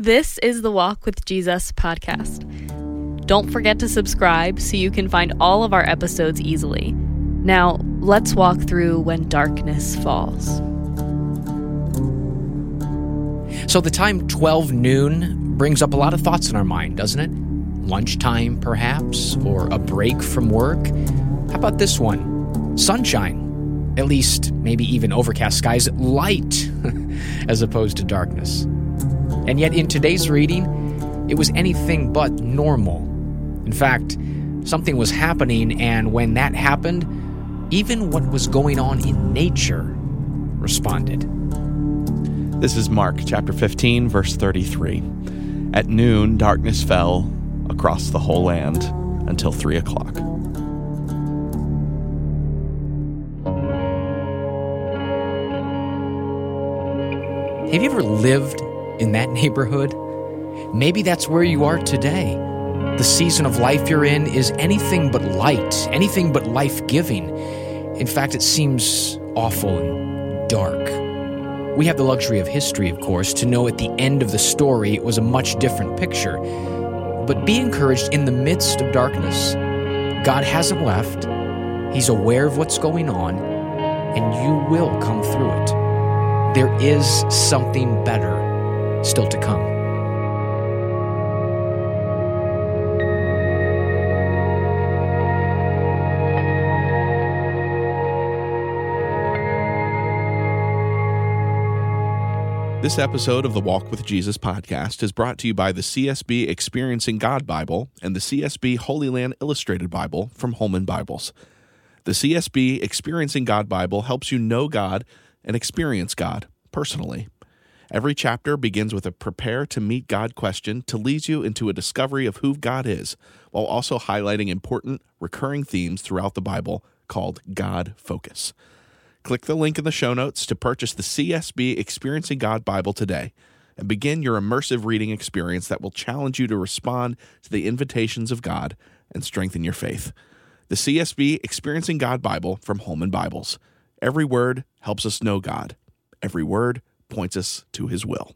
This is the Walk with Jesus podcast. Don't forget to subscribe so you can find all of our episodes easily. Now, let's walk through When Darkness Falls. So, the time 12 noon brings up a lot of thoughts in our mind, doesn't it? Lunchtime, perhaps, or a break from work? How about this one? Sunshine. At least, maybe even overcast skies, light, as opposed to darkness. And yet, in today's reading, it was anything but normal. In fact, something was happening, and when that happened, even what was going on in nature responded. This is Mark chapter 15, verse 33. At noon, darkness fell across the whole land until 3 o'clock. Have you ever lived in that neighborhood? Maybe that's where you are today. The season of life you're in is anything but light, anything but life giving. In fact, it seems awful and dark. We have the luxury of history, of course, to know at the end of the story it was a much different picture. But be encouraged in the midst of darkness. God hasn't left, He's aware of what's going on, and you will come through it. There is something better still to come. This episode of the Walk with Jesus podcast is brought to you by the CSB Experiencing God Bible and the CSB Holy Land Illustrated Bible from Holman Bibles. The CSB Experiencing God Bible helps you know God and experience God personally. Every chapter begins with a prepare to meet God question to lead you into a discovery of who God is, while also highlighting important recurring themes throughout the Bible called God Focus. Click the link in the show notes to purchase the CSB Experiencing God Bible today and begin your immersive reading experience that will challenge you to respond to the invitations of God and strengthen your faith. The CSB Experiencing God Bible from Holman Bibles. Every word helps us know God, every word points us to his will.